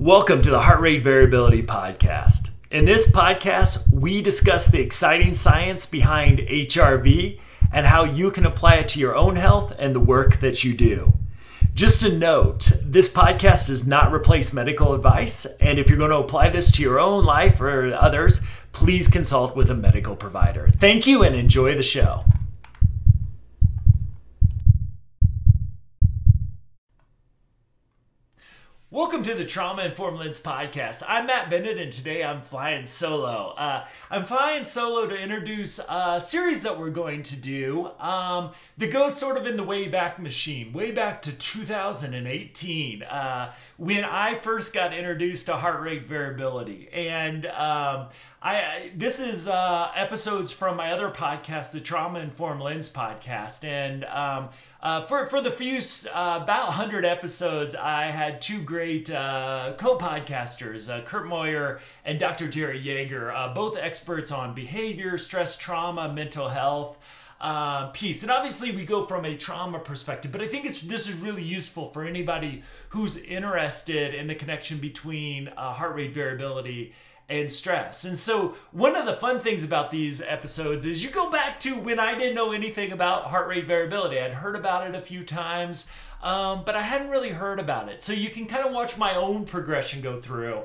Welcome to the Heart Rate Variability Podcast. In this podcast, we discuss the exciting science behind HRV and how you can apply it to your own health and the work that you do. Just a note this podcast does not replace medical advice, and if you're going to apply this to your own life or others, please consult with a medical provider. Thank you and enjoy the show. Welcome to the Trauma Informed Lens podcast. I'm Matt Bennett, and today I'm flying solo. Uh, I'm flying solo to introduce a series that we're going to do um, that goes sort of in the way back machine, way back to 2018, uh, when I first got introduced to heart rate variability. And um, I this is uh, episodes from my other podcast, the Trauma Informed Lens podcast, and um, uh, for for the few uh, about 100 episodes, I had two great uh, co-podcasters, uh, Kurt Moyer and Dr. Jerry Yeager, uh, both experts on behavior, stress, trauma, mental health. Uh, piece and obviously we go from a trauma perspective but i think it's this is really useful for anybody who's interested in the connection between heart rate variability and stress. And so, one of the fun things about these episodes is you go back to when I didn't know anything about heart rate variability. I'd heard about it a few times, um, but I hadn't really heard about it. So, you can kind of watch my own progression go through.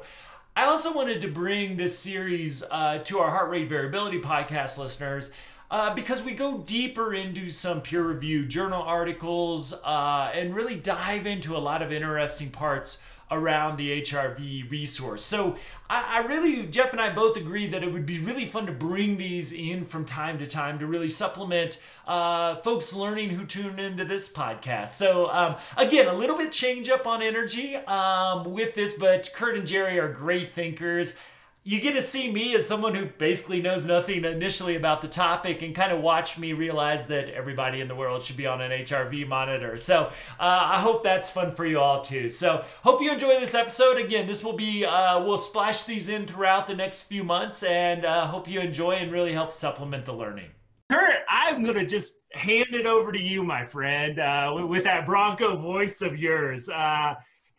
I also wanted to bring this series uh, to our heart rate variability podcast listeners. Uh, because we go deeper into some peer reviewed journal articles uh, and really dive into a lot of interesting parts around the HRV resource. So I, I, really, Jeff and I both agree that it would be really fun to bring these in from time to time to really supplement uh, folks learning who tune into this podcast. So um, again, a little bit change up on energy um, with this, but Kurt and Jerry are great thinkers you get to see me as someone who basically knows nothing initially about the topic and kind of watch me realize that everybody in the world should be on an HRV monitor. So uh, I hope that's fun for you all too. So hope you enjoy this episode. Again, this will be, uh, we'll splash these in throughout the next few months and uh, hope you enjoy and really help supplement the learning. Kurt, I'm going to just hand it over to you, my friend, uh, with that Bronco voice of yours.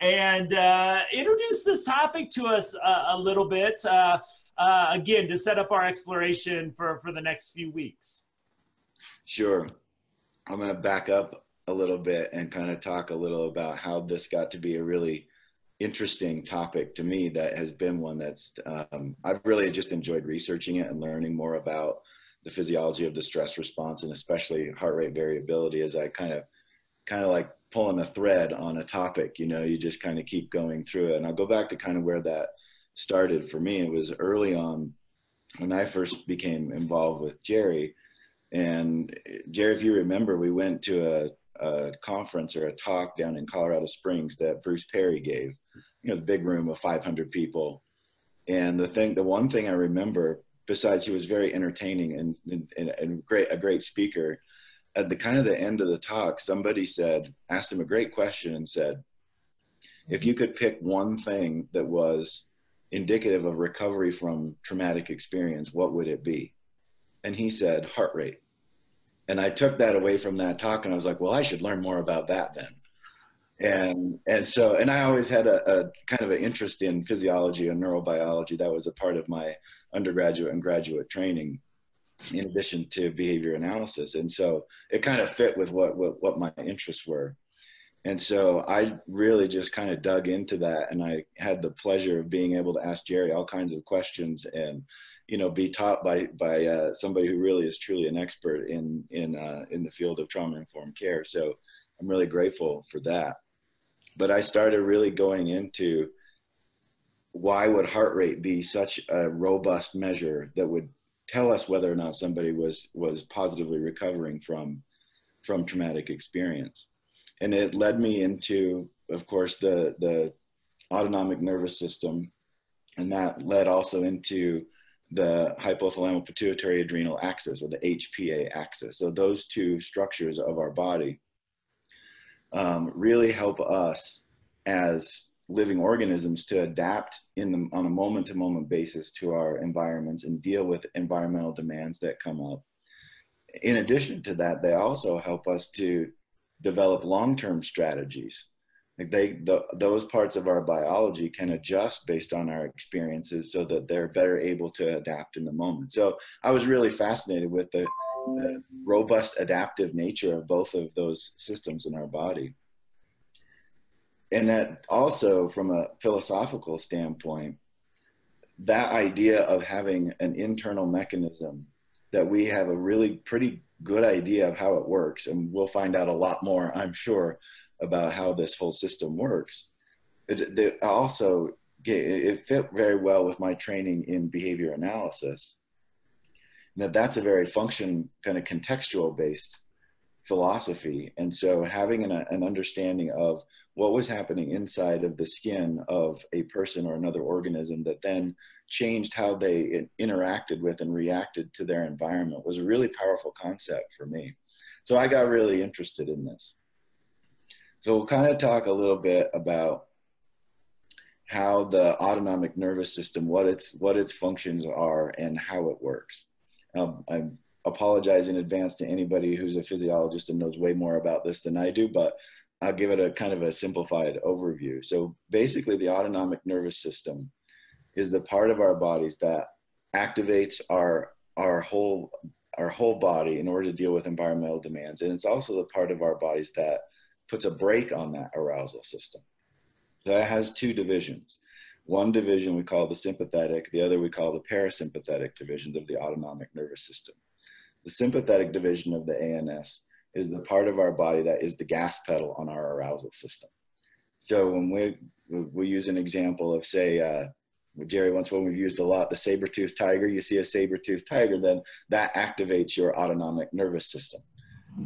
And uh, introduce this topic to us a, a little bit. Uh, uh, again, to set up our exploration for, for the next few weeks. Sure. I'm going to back up a little bit and kind of talk a little about how this got to be a really interesting topic to me that has been one that's um, I've really just enjoyed researching it and learning more about the physiology of the stress response and especially heart rate variability as I kind of kind of like pulling a thread on a topic you know you just kind of keep going through it. And i'll go back to kind of where that started for me. It was early on when i first became involved with jerry. And jerry if you remember we went to a, a conference or a talk down in colorado springs that bruce perry gave you know the big room of 500 people. And the thing the one thing i remember besides he was very entertaining and, and, and great a great speaker at the kind of the end of the talk, somebody said, asked him a great question and said, if you could pick one thing that was indicative of recovery from traumatic experience, what would it be? And he said, heart rate. And I took that away from that talk and I was like, well, I should learn more about that then. And, and so, and I always had a, a kind of an interest in physiology and neurobiology. That was a part of my undergraduate and graduate training in addition to behavior analysis. And so it kind of fit with what, what, what my interests were. And so I really just kind of dug into that and I had the pleasure of being able to ask Jerry all kinds of questions and, you know, be taught by, by uh, somebody who really is truly an expert in, in, uh, in the field of trauma informed care. So I'm really grateful for that. But I started really going into why would heart rate be such a robust measure that would tell us whether or not somebody was was positively recovering from from traumatic experience. And it led me into of course the the autonomic nervous system. And that led also into the hypothalamic pituitary adrenal axis or the hpa axis. So those two structures of our body um, really help us as living organisms to adapt in the, on a moment to moment basis to our environments and deal with environmental demands that come up. In addition to that, they also help us to develop long term strategies Like they, the, those parts of our biology can adjust based on our experiences so that they're better able to adapt in the moment. So I was really fascinated with the, the robust adaptive nature of both of those systems in our body. And that also, from a philosophical standpoint, that idea of having an internal mechanism that we have a really pretty good idea of how it works, and we'll find out a lot more, I'm sure, about how this whole system works. It, it also it fit very well with my training in behavior analysis. That that's a very function kind of contextual based philosophy, and so having an, an understanding of what was happening inside of the skin of a person or another organism that then changed how they interacted with and reacted to their environment was a really powerful concept for me. So I got really interested in this. So we'll kind of talk a little bit about how the autonomic nervous system, what its what its functions are, and how it works. Um, I apologize in advance to anybody who's a physiologist and knows way more about this than I do, but I'll give it a kind of a simplified overview. So basically, the autonomic nervous system is the part of our bodies that activates our our whole our whole body in order to deal with environmental demands, and it's also the part of our bodies that puts a brake on that arousal system. So it has two divisions. One division we call the sympathetic, the other we call the parasympathetic divisions of the autonomic nervous system. The sympathetic division of the ANS is the part of our body that is the gas pedal on our arousal system. So when we we use an example of say uh, Jerry once when we've used a lot the saber tooth tiger, you see a saber tooth tiger, then that activates your autonomic nervous system.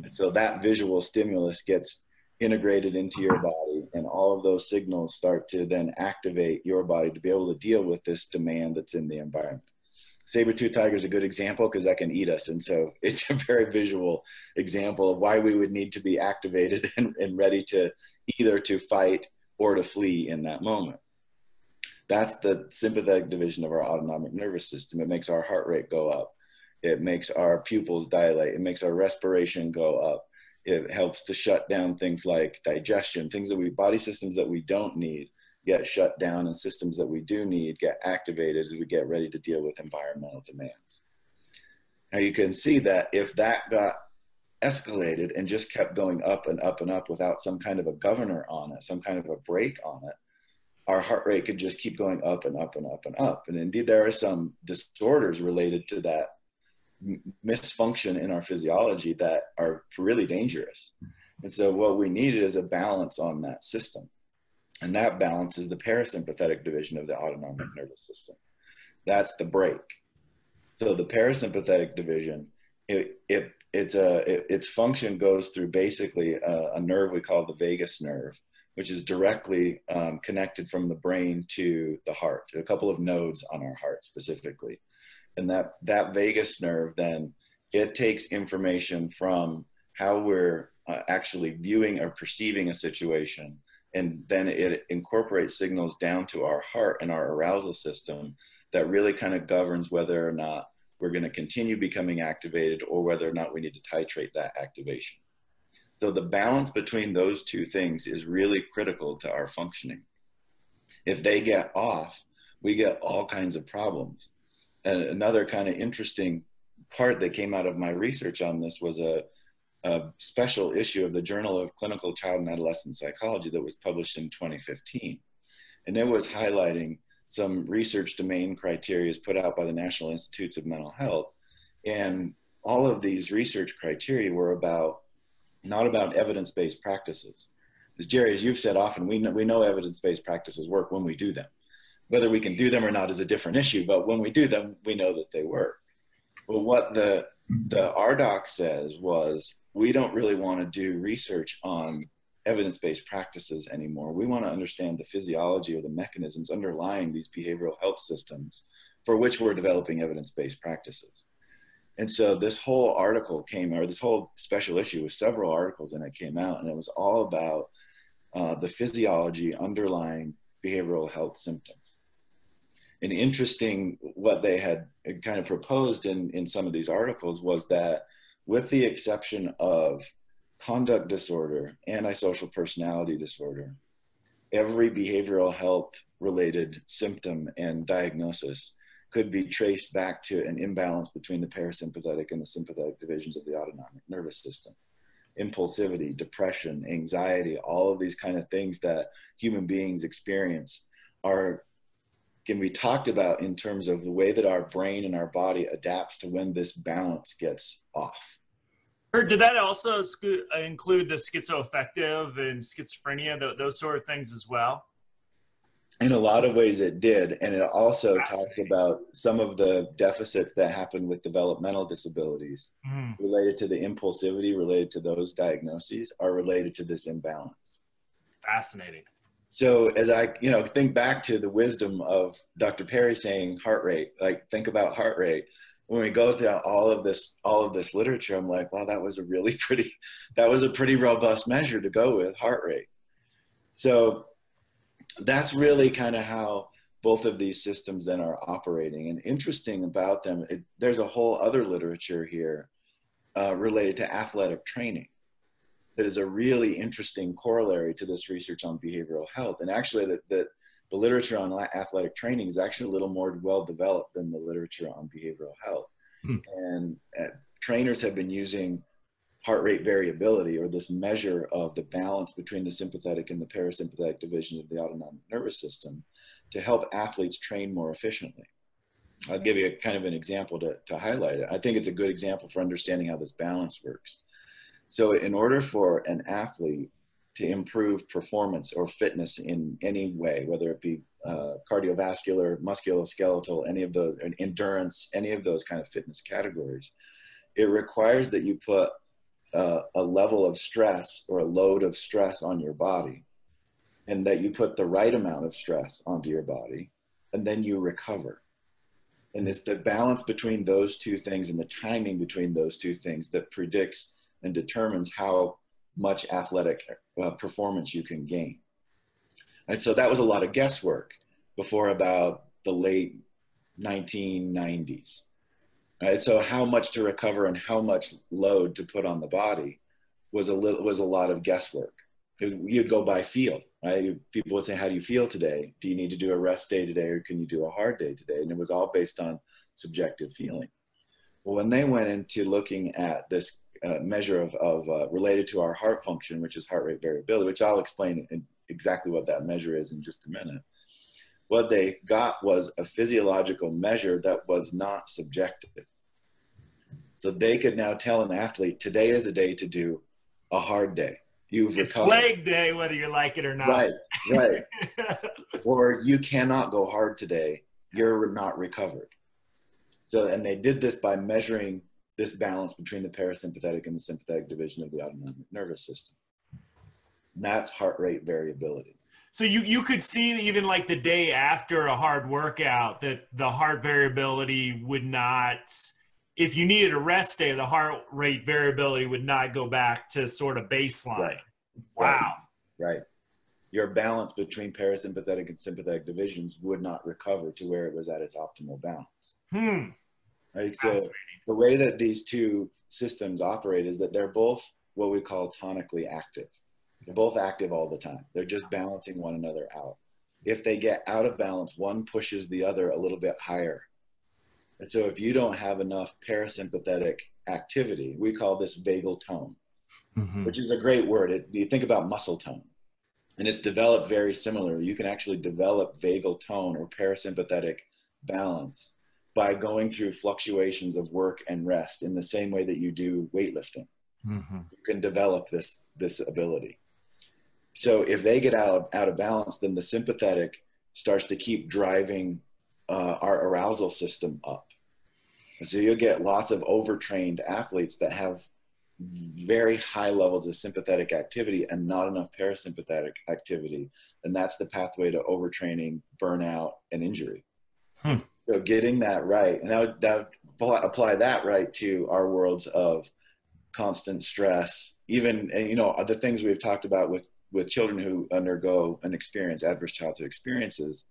so that visual stimulus gets integrated into your body and all of those signals start to then activate your body to be able to deal with this demand that's in the environment saber-tooth tiger is a good example because that can eat us. And so it's a very visual example of why we would need to be activated and, and ready to either to fight or to flee in that moment. That's the sympathetic division of our autonomic nervous system. It makes our heart rate go up. It makes our pupils dilate. It makes our respiration go up. It helps to shut down things like digestion, things that we, body systems that we don't need get shut down and systems that we do need get activated as we get ready to deal with environmental demands. Now you can see that if that got escalated and just kept going up and up and up without some kind of a governor on it, some kind of a break on it, our heart rate could just keep going up and up and up and up. And indeed, there are some disorders related to that misfunction in our physiology that are really dangerous. And so, what we needed is a balance on that system. And that balances the parasympathetic division of the autonomic nervous system. That's the break. So the parasympathetic division, it, it it's a it, its function goes through basically a, a, nerve we call the vagus nerve, which is directly um, connected from the brain to the heart, a couple of nodes on our heart specifically, and that that vagus nerve then it takes information from how we're uh, actually viewing or perceiving a situation and then it incorporates signals down to our heart and our arousal system that really kind of governs whether or not we're going to continue becoming activated or whether or not we need to titrate that activation. So the balance between those two things is really critical to our functioning. If they get off, we get all kinds of problems. And another kind of interesting part that came out of my research on this was a a special issue of the Journal of Clinical Child and Adolescent Psychology that was published in 2015. And it was highlighting some research domain criteria put out by the National Institutes of Mental Health. And all of these research criteria were about not about evidence-based practices. As Jerry, as you've said often, we know, we know evidence-based practices work when we do them. Whether we can do them or not is a different issue, but when we do them, we know that they work. Well, what the the RDoC says was we don't really want to do research on evidence-based practices anymore. We want to understand the physiology or the mechanisms underlying these behavioral health systems for which we're developing evidence-based practices. And so this whole article came, or this whole special issue with several articles and it came out, and it was all about uh, the physiology underlying behavioral health symptoms. And interesting, what they had kind of proposed in, in some of these articles was that with the exception of conduct disorder, antisocial personality disorder, every behavioral health related symptom and diagnosis could be traced back to an imbalance between the parasympathetic and the sympathetic divisions of the autonomic nervous system. Impulsivity, depression, anxiety, all of these kind of things that human beings experience are can be talked about in terms of the way that our brain and our body adapts to when this balance gets off. Or did that also include the schizoaffective and schizophrenia, those sort of things as well? in a lot of ways it did and it also talks about some of the deficits that happen with developmental disabilities mm. related to the impulsivity related to those diagnoses are related to this imbalance fascinating so as i you know think back to the wisdom of dr perry saying heart rate like think about heart rate when we go through all of this all of this literature i'm like wow that was a really pretty that was a pretty robust measure to go with heart rate so that's really kind of how both of these systems then are operating. And interesting about them, it, there's a whole other literature here uh, related to athletic training that is a really interesting corollary to this research on behavioral health. And actually, that, that the literature on athletic training is actually a little more well developed than the literature on behavioral health. Hmm. And uh, trainers have been using heart rate variability or this measure of the balance between the sympathetic and the parasympathetic division of the autonomic nervous system to help athletes train more efficiently. I'll give you a kind of an example to, to highlight it. I think it's a good example for understanding how this balance works. So, in order for an athlete to improve performance or fitness in any way, whether it be uh, cardiovascular, musculoskeletal, any of the endurance, any of those kind of fitness categories, it requires that you put uh, a level of stress or a load of stress on your body and that you put the right amount of stress onto your body and then you recover. And it's the balance between those two things and the timing between those two things that predicts and determines how much athletic uh, performance you can gain and so that was a lot of guesswork before about the late 1990s Right? So how much to recover and how much load to put on the body was a little was a lot of guesswork. You'd go by feel, right? People would say, "How do you feel today? Do you need to do a rest day today, or can you do a hard day today?" And it was all based on subjective feeling. Well, when they went into looking at this uh, measure of, of uh, related to our heart function, which is heart rate variability, which I'll explain exactly what that measure is in just a minute what they got was a physiological measure that was not subjective. So they could now tell an athlete, today is a day to do a hard day. You've it's recovered. leg day, whether you like it or not. Right, right. or you cannot go hard today. You're not recovered. So, and they did this by measuring this balance between the parasympathetic and the sympathetic division of the autonomic nervous system. And that's heart rate variability. So you you could see even like the day after a hard workout that the heart variability would not if you needed a rest day, the heart rate variability would not go back to sort of baseline. Right. Wow. Right. right. Your balance between parasympathetic and sympathetic divisions would not recover to where it was at its optimal balance. Hmm. Right. So the way that these two systems operate is that they're both what we call tonically active. They're both active all the time. They're just balancing one another out. If they get out of balance, one pushes the other a little bit higher. And so if you don't have enough parasympathetic activity, we call this vagal tone, mm-hmm. which is a great word. It, you think about muscle tone, and it's developed very similar. You can actually develop vagal tone or parasympathetic balance by going through fluctuations of work and rest in the same way that you do weightlifting. Mm-hmm. You can develop this this ability. So if they get out of, out of balance, then the sympathetic starts to keep driving uh, our arousal system up. And so you'll get lots of overtrained athletes that have very high levels of sympathetic activity and not enough parasympathetic activity. And that's the pathway to overtraining, burnout, and injury. Hmm. So getting that right, and that that apply that right to our worlds of constant stress, even and you know the things we've talked about with with children who undergo an experience, adverse childhood experiences,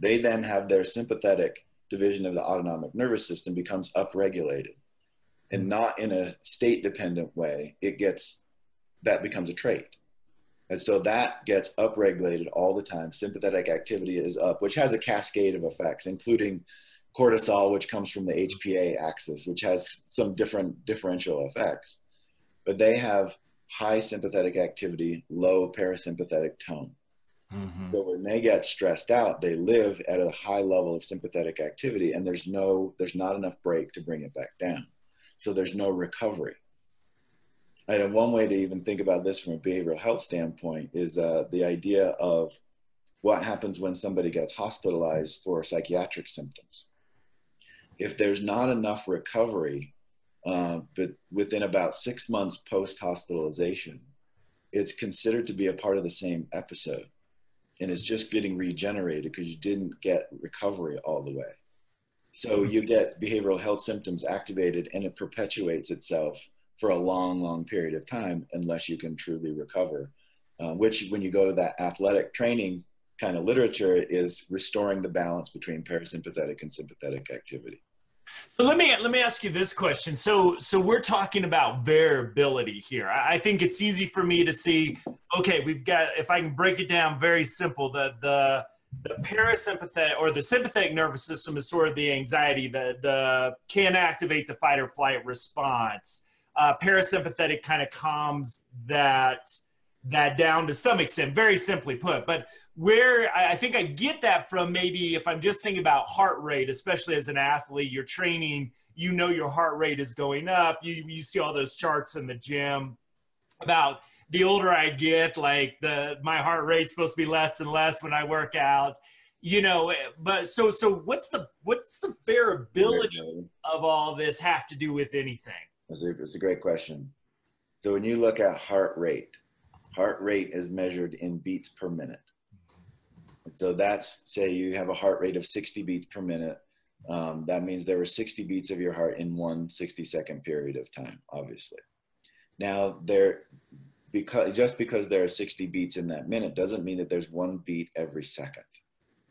they then have their sympathetic division of the autonomic nervous system becomes upregulated and not in a state dependent way. It gets, that becomes a trait. And so that gets upregulated all the time. Sympathetic activity is up, which has a cascade of effects, including cortisol, which comes from the HPA axis, which has some different differential effects. But they have high sympathetic activity, low parasympathetic tone. Mm-hmm. So when they get stressed out, they live at a high level of sympathetic activity, and there's no, there's not enough break to bring it back down. So there's no recovery. And one way to even think about this from a behavioral health standpoint is uh, the idea of what happens when somebody gets hospitalized for psychiatric symptoms. If there's not enough recovery, uh, but within about six months post hospitalization, it's considered to be a part of the same episode and it's just getting regenerated because you didn't get recovery all the way. So you get behavioral health symptoms activated and it perpetuates itself for a long, long period of time unless you can truly recover. Uh, which, when you go to that athletic training kind of literature, is restoring the balance between parasympathetic and sympathetic activity. So let me let me ask you this question. So so we're talking about variability here. I think it's easy for me to see. Okay, we've got if I can break it down very simple. The the the parasympathetic or the sympathetic nervous system is sort of the anxiety that the can activate the fight or flight response. Uh, parasympathetic kind of calms that that down to some extent, very simply put. But where I think I get that from maybe if I'm just thinking about heart rate, especially as an athlete, you're training, you know your heart rate is going up. You you see all those charts in the gym about the older I get, like the my heart rate's supposed to be less and less when I work out. You know, but so so what's the what's the variability of all this have to do with anything? That's a, that's a great question. So when you look at heart rate, heart rate is measured in beats per minute. And so that's say you have a heart rate of 60 beats per minute. Um, that means there were 60 beats of your heart in one 60 second period of time, obviously. Now there, because just because there are 60 beats in that minute doesn't mean that there's one beat every second.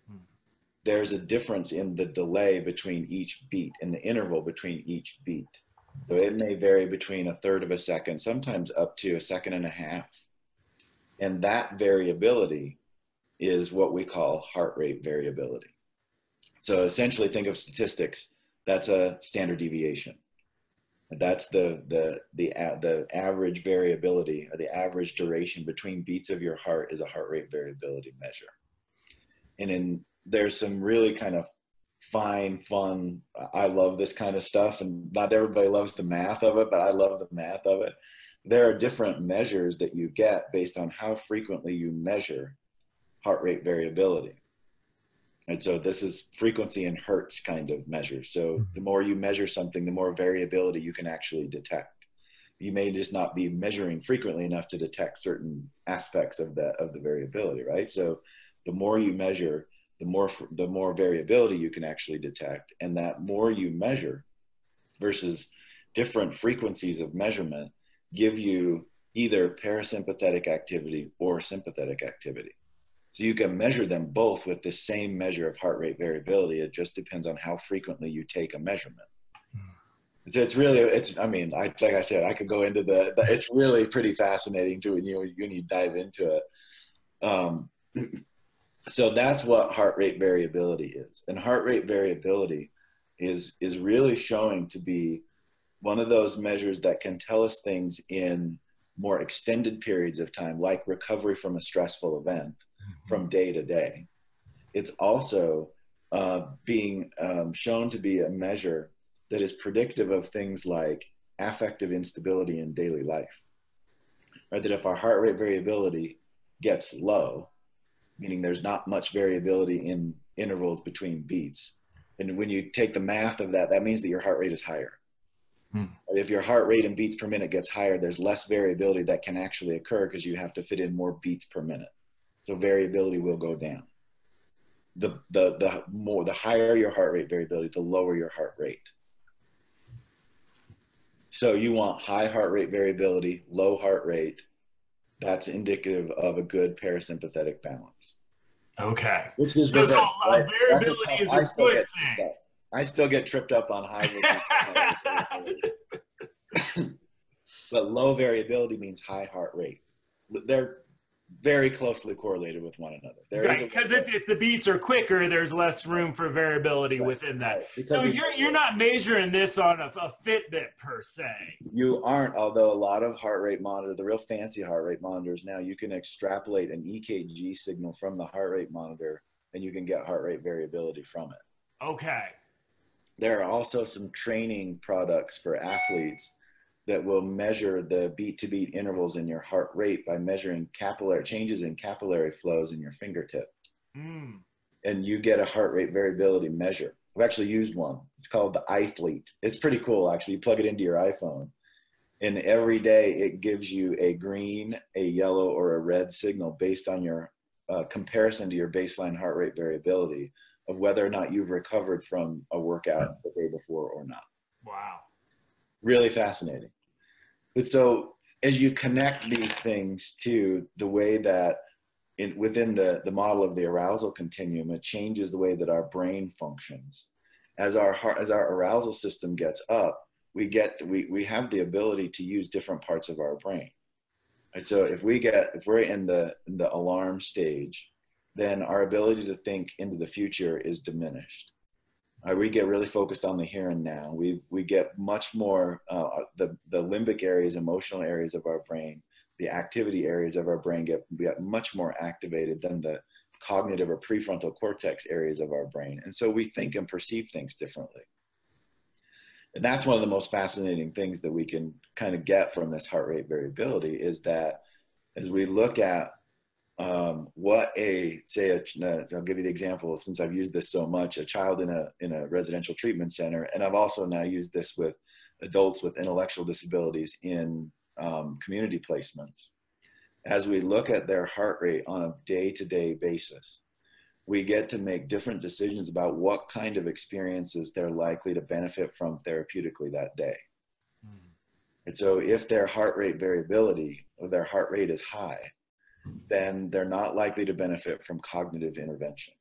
Hmm. There's a difference in the delay between each beat, and the interval between each beat. So it may vary between a third of a second, sometimes up to a second and a half. And that variability is what we call heart rate variability. So essentially, think of statistics. That's a standard deviation. That's the the the the average variability or the average duration between beats of your heart is a heart rate variability measure. And in there's some really kind of fine, fun. I love this kind of stuff, and not everybody loves the math of it, but I love the math of it. There are different measures that you get based on how frequently you measure heart rate variability. And so this is frequency in hertz kind of measure. So mm-hmm. the more you measure something, the more variability you can actually detect. You may just not be measuring frequently enough to detect certain aspects of the of the variability, right? So the more you measure, the more the more variability you can actually detect, and that more you measure versus different frequencies of measurement give you either parasympathetic activity or sympathetic activity. So you can measure them both with the same measure of heart rate variability. It just depends on how frequently you take a measurement. Hmm. So it's really, it's, I mean, I, like I said, I could go into the, the it's really pretty fascinating to when you, when you dive into it. Um, so that's what heart rate variability is. And heart rate variability is, is really showing to be one of those measures that can tell us things in more extended periods of time, like recovery from a stressful event from day to day. It's also uh, being um, shown to be a measure that is predictive of things like affective instability in daily life. Right? That if our heart rate variability gets low, meaning there's not much variability in intervals between beats, and when you take the math of that, that means that your heart rate is higher. Hmm. If your heart rate and beats per minute gets higher, there's less variability that can actually occur because you have to fit in more beats per minute. So variability will go down. The, the, the more, the higher your heart rate variability, the lower your heart rate. So you want high heart rate variability, low heart rate. That's indicative of a good parasympathetic balance. Okay. Which is so, so variability is a good thing. I still get tripped up on high. but low variability means high heart rate. They're very closely correlated with one another. right, because if, if the beats are quicker, there's less room for variability right. within that. Right. So you're you're not measuring this on a, a, Fitbit per se. You aren't, although a lot of heart rate monitor, the real fancy heart rate monitors now, you can extrapolate an EKG signal from the heart rate monitor, and you can get heart rate variability from it. Okay. There are also some training products for athletes that will measure the beat to beat intervals in your heart rate by measuring capillary changes in capillary flows in your fingertip. Mm. And you get a heart rate variability measure. I've actually used one. It's called the iThlete. It's pretty cool, actually. You plug it into your iPhone, and every day it gives you a green, a yellow, or a red signal based on your uh, comparison to your baseline heart rate variability of whether or not you've recovered from a workout the day before or not. Wow. Really fascinating. But so as you connect these things to the way that in, within the, the model of the arousal continuum, it changes the way that our brain functions. As our heart, as our arousal system gets up, we get we, we have the ability to use different parts of our brain. And so if we get if we're in the in the alarm stage, then our ability to think into the future is diminished. Uh, we get really focused on the here and now. We we get much more uh, the the limbic areas, emotional areas of our brain, the activity areas of our brain get get much more activated than the cognitive or prefrontal cortex areas of our brain, and so we think and perceive things differently. And that's one of the most fascinating things that we can kind of get from this heart rate variability is that as we look at um, what a say a, I'll give you the example since I've used this so much a child in a in a residential treatment center and I've also now used this with adults with intellectual disabilities in um, community placements as we look at their heart rate on a day-to-day basis we get to make different decisions about what kind of experiences they're likely to benefit from therapeutically that day mm-hmm. and so if their heart rate variability or their heart rate is high then they're not likely to benefit from cognitive intervention.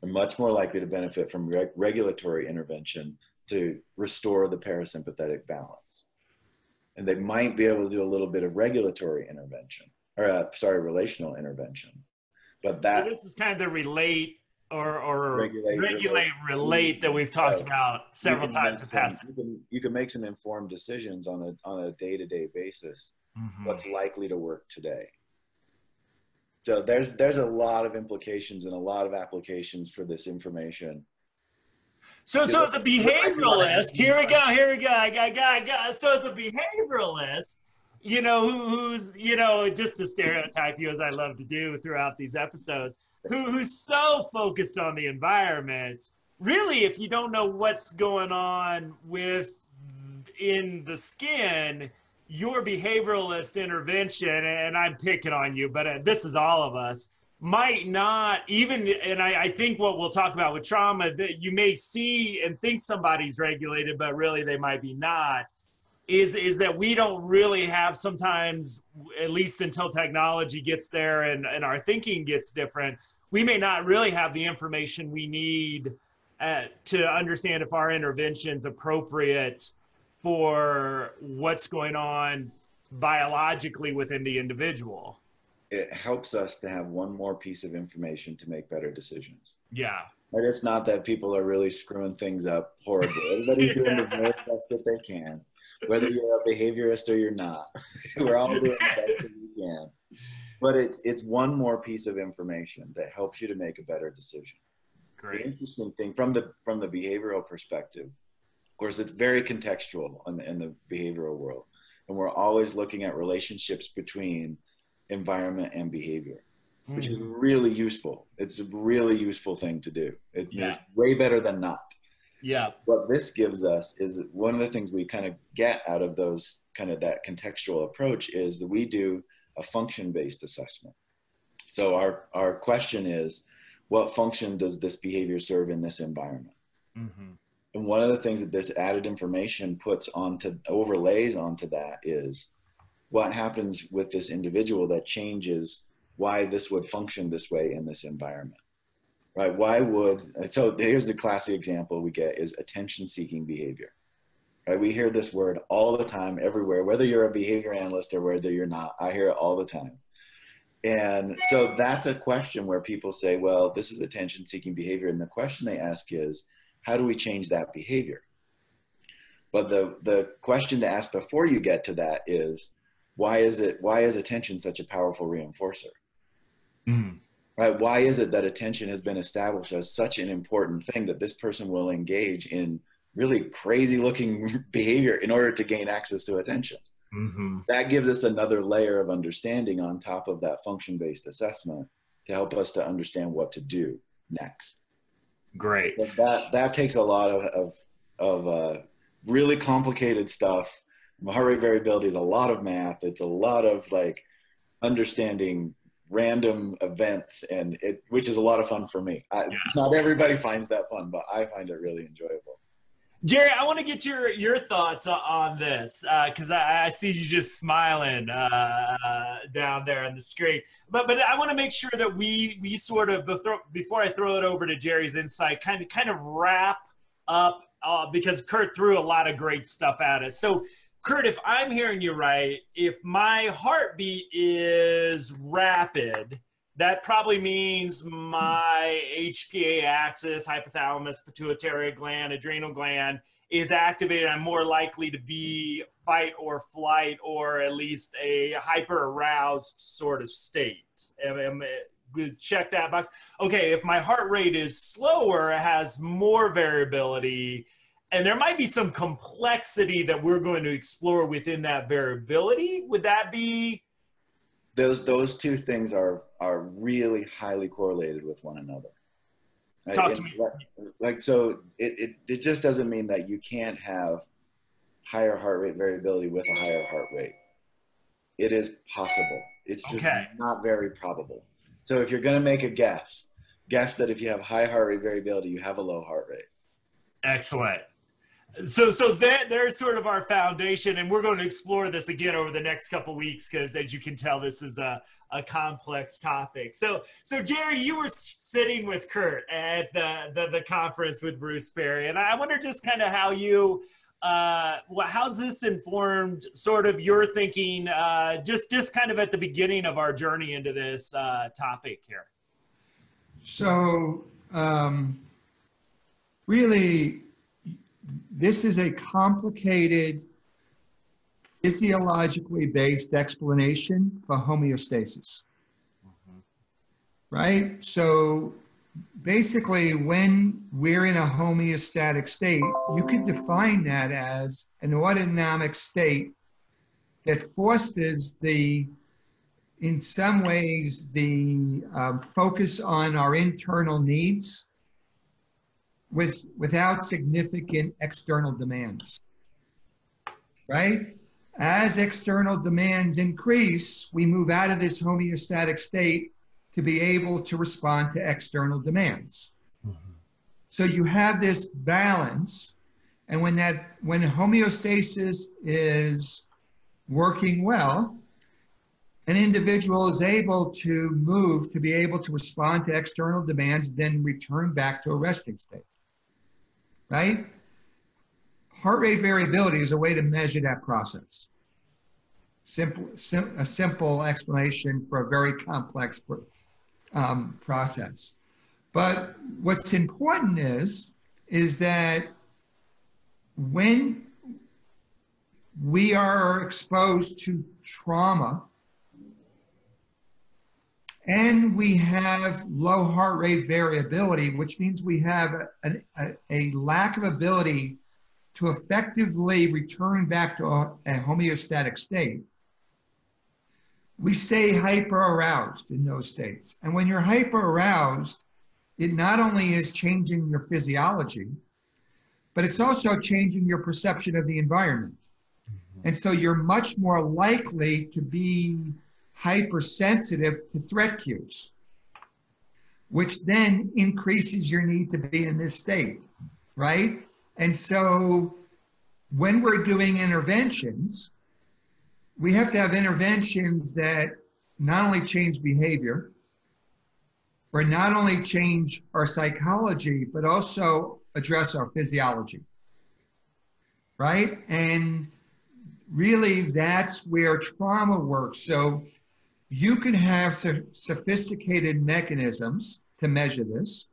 They're much more likely to benefit from reg- regulatory intervention to restore the parasympathetic balance. And they might be able to do a little bit of regulatory intervention, or uh, sorry, relational intervention. But that so this is kind of the relate or, or regulate, regulate relate, relate, that we've talked about several times in the past. You can, you can make some informed decisions on a on a day to day basis. Mm-hmm. What's likely to work today? So there's there's a lot of implications and a lot of applications for this information. So, so as a behavioralist, here we go, here we go, I got, I got, I got. So as a behavioralist, you know, who, who's, you know, just to stereotype you as I love to do throughout these episodes, who, who's so focused on the environment. Really, if you don't know what's going on with in the skin, your behavioralist intervention, and I'm picking on you, but uh, this is all of us, might not even, and I, I, think what we'll talk about with trauma, that you may see and think somebody's regulated, but really they might be not, is, is that we don't really have sometimes, at least until technology gets there and, and our thinking gets different, we may not really have the information we need uh, to understand if our intervention's appropriate for what's going on biologically within the individual. It helps us to have one more piece of information to make better decisions. Yeah. But it's not that people are really screwing things up horribly. Everybody's doing the very best that they can, whether you're a behaviorist or you're not. We're all doing the best that we can. But it's it's one more piece of information that helps you to make a better decision. Great. The interesting thing from the from the behavioral perspective course, it's very contextual in the, in the behavioral world. And we're always looking at relationships between environment and behavior, mm. which is mm. really useful. It's a really useful thing to do. It, yeah. It's way better than not. Yeah. What this gives us is one of the things we kind of get out of those kind of that contextual approach is that we do a function based assessment. So our, our question is, what function does this behavior serve in this environment? Mm-hmm. And one of the things that this added information puts onto overlays onto that is what happens with this individual that changes why this would function this way in this environment. Right? Why would so here's the classic example we get is attention seeking behavior. Right? We hear this word all the time everywhere, whether you're a behavior analyst or whether you're not. I hear it all the time. And so that's a question where people say, well, this is attention seeking behavior. And the question they ask is, how do we change that behavior? But the, the question to ask before you get to that is, why is it, why is attention such a powerful reinforcer? Mm. Right? Why is it that attention has been established as such an important thing that this person will engage in really crazy looking behavior in order to gain access to attention? Mm-hmm. That gives us another layer of understanding on top of that function based assessment to help us to understand what to do next. Great. But that that takes a lot of of, of uh, really complicated stuff. Heart rate variability is a lot of math. It's a lot of like understanding random events, and it which is a lot of fun for me. I, yeah. Not everybody finds that fun, but I find it really enjoyable. Jerry, I want to get your your thoughts on this because uh, I, I, see you just smiling uh, down there on the screen. But but I want to make sure that we we sort of before before I throw it over to Jerry's insight, kind of kind of wrap up uh, because Kurt threw a lot of great stuff at us. So Kurt, if I'm hearing you right, if my heartbeat is rapid that probably means my HPA axis, hypothalamus, pituitary gland, adrenal gland is activated. I'm more likely to be fight or flight or at least a hyper aroused sort of state. And uh, check that box. Okay, if my heart rate is slower, it has more variability. And there might be some complexity that we're going to explore within that variability. Would that be those those two things are are really highly correlated with one another. Talk to me. Like, like so, it, it it just doesn't mean that you can't have higher heart rate variability with a higher heart rate. It is possible. It's just okay. not very probable. So if you're going to make a guess, guess that if you have high heart rate variability, you have a low heart rate. Excellent so so that there's sort of our foundation and we're going to explore this again over the next couple weeks because as you can tell this is a, a complex topic. So so jerry you were sitting with kurt at the the, the conference with bruce perry and i wonder just kind of how you uh, well, how's this informed sort of your thinking uh, just just kind of at the beginning of our journey into this uh, topic here? So um, really this is a complicated, physiologically based explanation for homeostasis. Mm-hmm. Right? So basically, when we're in a homeostatic state, you could define that as an autonomic state that fosters the, in some ways, the um, focus on our internal needs with, without significant external demands. Right? As external demands increase, we move out of this homeostatic state to be able to respond to external demands. Mm-hmm. So you have this balance, and when that when homeostasis is working well, an individual is able to move to be able to respond to external demands, then return back to a resting state right? Heart rate variability is a way to measure that process. Simple, sim, a simple explanation for a very complex um, process. But what's important is, is that when we are exposed to trauma and we have low heart rate variability, which means we have a, a, a lack of ability to effectively return back to a, a homeostatic state. We stay hyper aroused in those states. And when you're hyper aroused, it not only is changing your physiology, but it's also changing your perception of the environment. Mm-hmm. And so you're much more likely to be hypersensitive to threat cues, which then increases your need to be in this state, right? And so when we're doing interventions, we have to have interventions that not only change behavior, or not only change our psychology, but also address our physiology. Right? And really, that's where trauma works. So, you can have so- sophisticated mechanisms to measure this.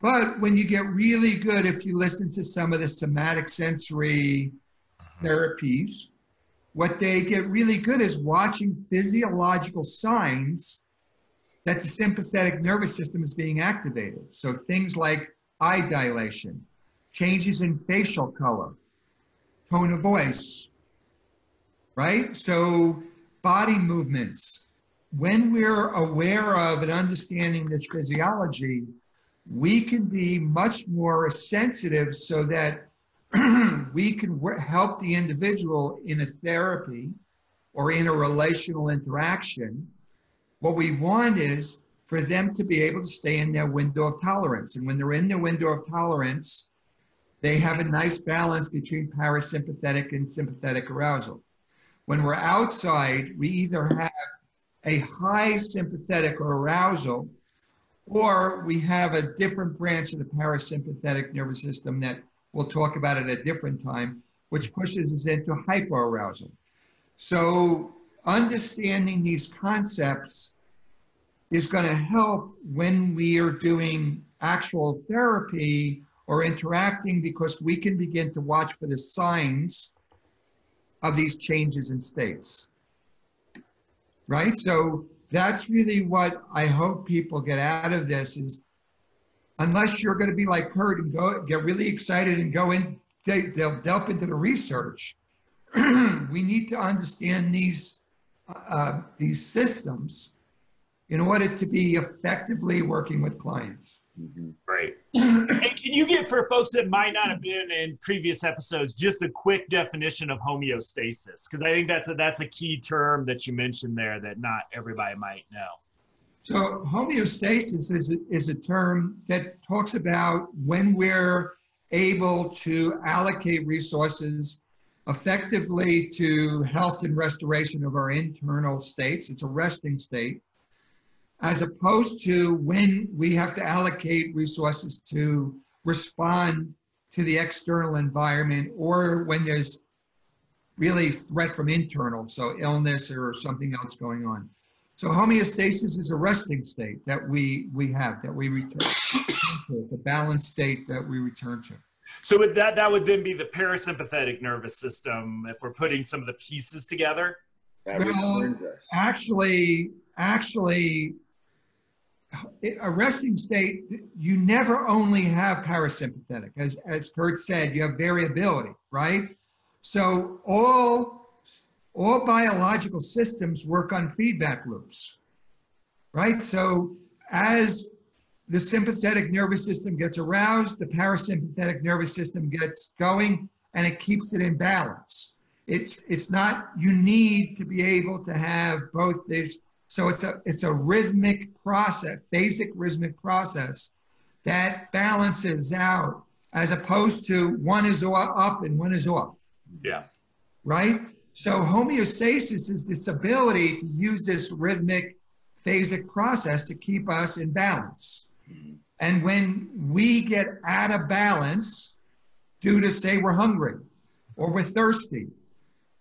But when you get really good, if you listen to some of the somatic sensory mm-hmm. therapies, what they get really good is watching physiological signs that the sympathetic nervous system is being activated. So things like eye dilation, changes in facial color, tone of voice, right? So body movements. When we're aware of and understanding this physiology, we can be much more sensitive so that we can help the individual in a therapy or in a relational interaction. What we want is for them to be able to stay in their window of tolerance. And when they're in their window of tolerance, they have a nice balance between parasympathetic and sympathetic arousal. When we're outside, we either have a high sympathetic or arousal, or we have a different branch of the parasympathetic nervous system that we'll talk about at a different time, which pushes us into hyperarousal. So understanding these concepts is going to help when we are doing actual therapy or interacting because we can begin to watch for the signs of these changes in states. Right? So that's really what I hope people get out of this is unless you're going to be like Kurt and go get really excited and go in, they'll delve into the research. we need to understand these uh, these systems in order to be effectively working with clients. Mm-hmm. Right. Hey, can you give for folks that might not have been in previous episodes just a quick definition of homeostasis? Because I think that's a that's a key term that you mentioned there that not everybody might know. So homeostasis is a, is a term that talks about when we're able to allocate resources effectively to health and restoration of our internal states. It's a resting state as opposed to when we have to allocate resources to respond to the external environment or when there's really threat from internal, so illness or something else going on. So homeostasis is a resting state that we we have that we return to. It's a balanced state that we return to. So would that that would then be the parasympathetic nervous system if we're putting some of the pieces together. well, actually, actually, a resting state, you never only have parasympathetic. As, as Kurt said, you have variability, right? So all, all biological systems work on feedback loops, right? So as the sympathetic nervous system gets aroused, the parasympathetic nervous system gets going, and it keeps it in balance. It's, it's not, you need to be able to have both. There's so it's a it's a rhythmic process, basic rhythmic process that balances out as opposed to one is up and one is off. Yeah. Right? So homeostasis is this ability to use this rhythmic phasic process to keep us in balance. Mm-hmm. And when we get out of balance due to say we're hungry or we're thirsty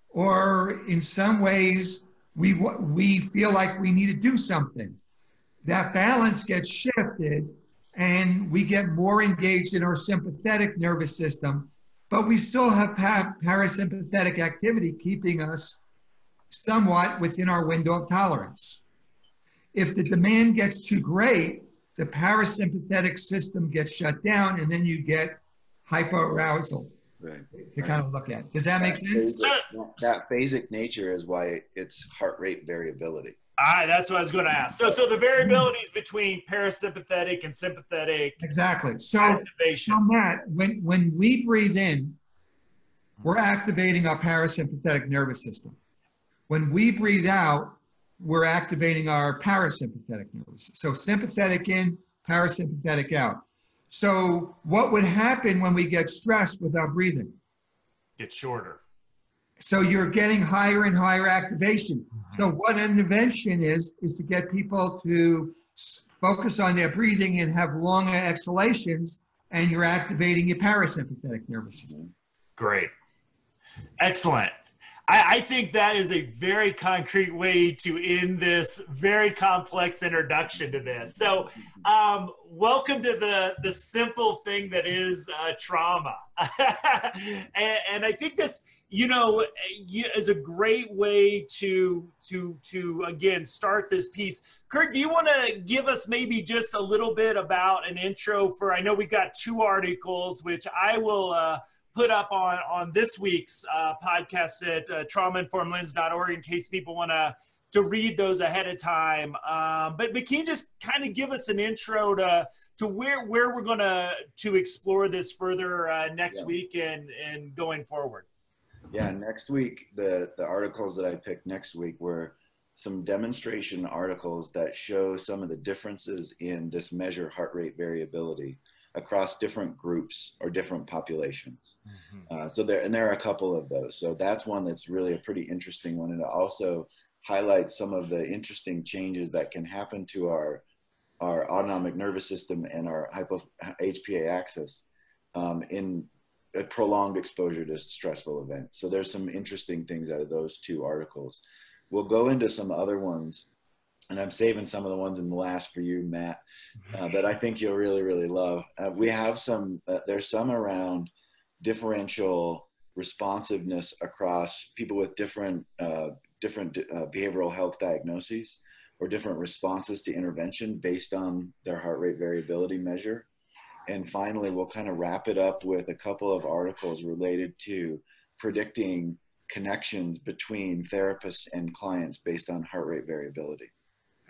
or in some ways we, we feel like we need to do something. That balance gets shifted and we get more engaged in our sympathetic nervous system, but we still have parasympathetic activity keeping us somewhat within our window of tolerance. If the demand gets too great, the parasympathetic system gets shut down and then you get hyperarousal right. to kind of look at. Does that, that make sense? Phasic, that phasic nature is why it's heart rate variability. Ah, that's what I was going to ask. So, so the variabilities between parasympathetic and sympathetic. Exactly. So, activation. on that, when when we breathe in, we're activating our parasympathetic nervous system. When we breathe out, we're activating our parasympathetic nervous. So, sympathetic in, parasympathetic out. So, what would happen when we get stressed with our breathing? Get shorter. So you're getting higher and higher activation. Mm-hmm. So what an intervention is is to get people to focus on their breathing and have longer exhalations, and you're activating your parasympathetic nervous system. Great, excellent. I, I, think that is a very concrete way to end this very complex introduction to this. So, um, welcome to the the simple thing that is uh, trauma, and, and, I think this, you know, is a great way to to to again start this piece. Kurt, do you want to give us maybe just a little bit about an intro for? I know we got two articles, which I will. Uh, put up on on this week's uh, podcast at uh, traumainformedlens.org in case people want to to read those ahead of time. Um, but, but can you just kind of give us an intro to to where where we're going to to explore this further uh, next yeah. week and and going forward? Yeah, next week the the articles that I picked next week were some demonstration articles that show some of the differences in this measure heart rate variability across different groups or different populations. Mm-hmm. Uh, so there, and there are a couple of those. So that's one that's really a pretty interesting one, and it also highlights some of the interesting changes that can happen to our our autonomic nervous system and our hypo, HPA axis um, in a prolonged exposure to stressful events. So there's some interesting things out of those two articles. We'll go into some other ones and I'm saving some of the ones in the last for you, Matt, uh, that I think you'll really, really love. Uh, we have some, uh, there's some around differential responsiveness across people with different, uh, different uh, behavioral health diagnoses or different responses to intervention based on their heart rate variability measure. And finally, we'll kind of wrap it up with a couple of articles related to predicting connections between therapists and clients based on heart rate variability.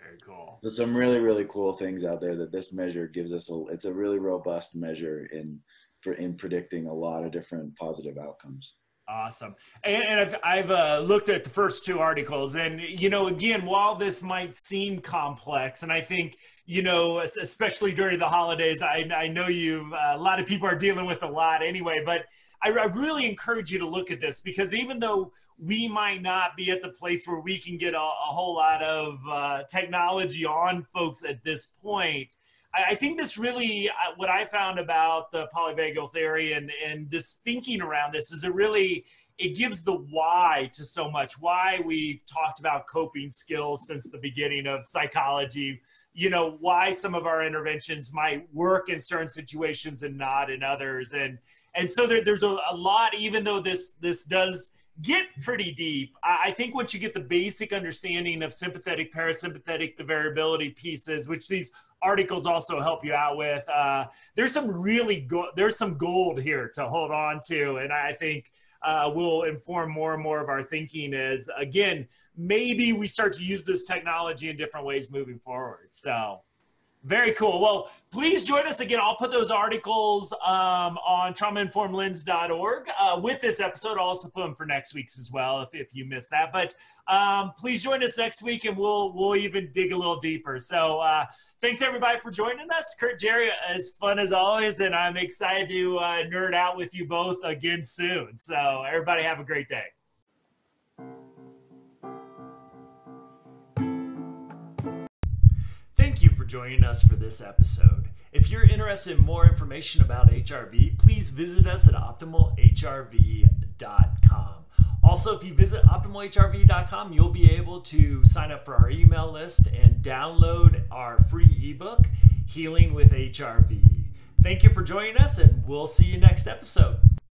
Very cool. There's some really really cool things out there that this measure gives us. A, it's a really robust measure in for in predicting a lot of different positive outcomes. Awesome. And, and I've, I've uh, looked at the first two articles, and, you know, again, while this might seem complex, and I think, you know, especially during the holidays, I, I know you, uh, a lot of people are dealing with a lot anyway, but I, I really encourage you to look at this because even though we might not be at the place where we can get a, a whole lot of uh, technology on folks at this point. I, I think this really, uh, what I found about the polyvagal theory and, and this thinking around this is it really, it gives the why to so much. Why we talked about coping skills since the beginning of psychology. You know why some of our interventions might work in certain situations and not in others, and and so there, there's a, a lot. Even though this this does get pretty deep. I think once you get the basic understanding of sympathetic, parasympathetic, the variability pieces, which these articles also help you out with, uh, there's some really go- there's some gold here to hold on to, and I think uh, will inform more and more of our thinking. As again, maybe we start to use this technology in different ways moving forward. So. Very cool. Well, please join us again. I'll put those articles um, on traumainformedlens.org uh, with this episode. I'll also put them for next week's as well if, if you missed that. But um, please join us next week and we'll we'll even dig a little deeper. So uh, thanks everybody for joining us. Kurt Jerry, as fun as always, and I'm excited to uh, nerd out with you both again soon. So everybody have a great day. Joining us for this episode. If you're interested in more information about HRV, please visit us at optimalhrv.com. Also, if you visit optimalhrv.com, you'll be able to sign up for our email list and download our free ebook, Healing with HRV. Thank you for joining us, and we'll see you next episode.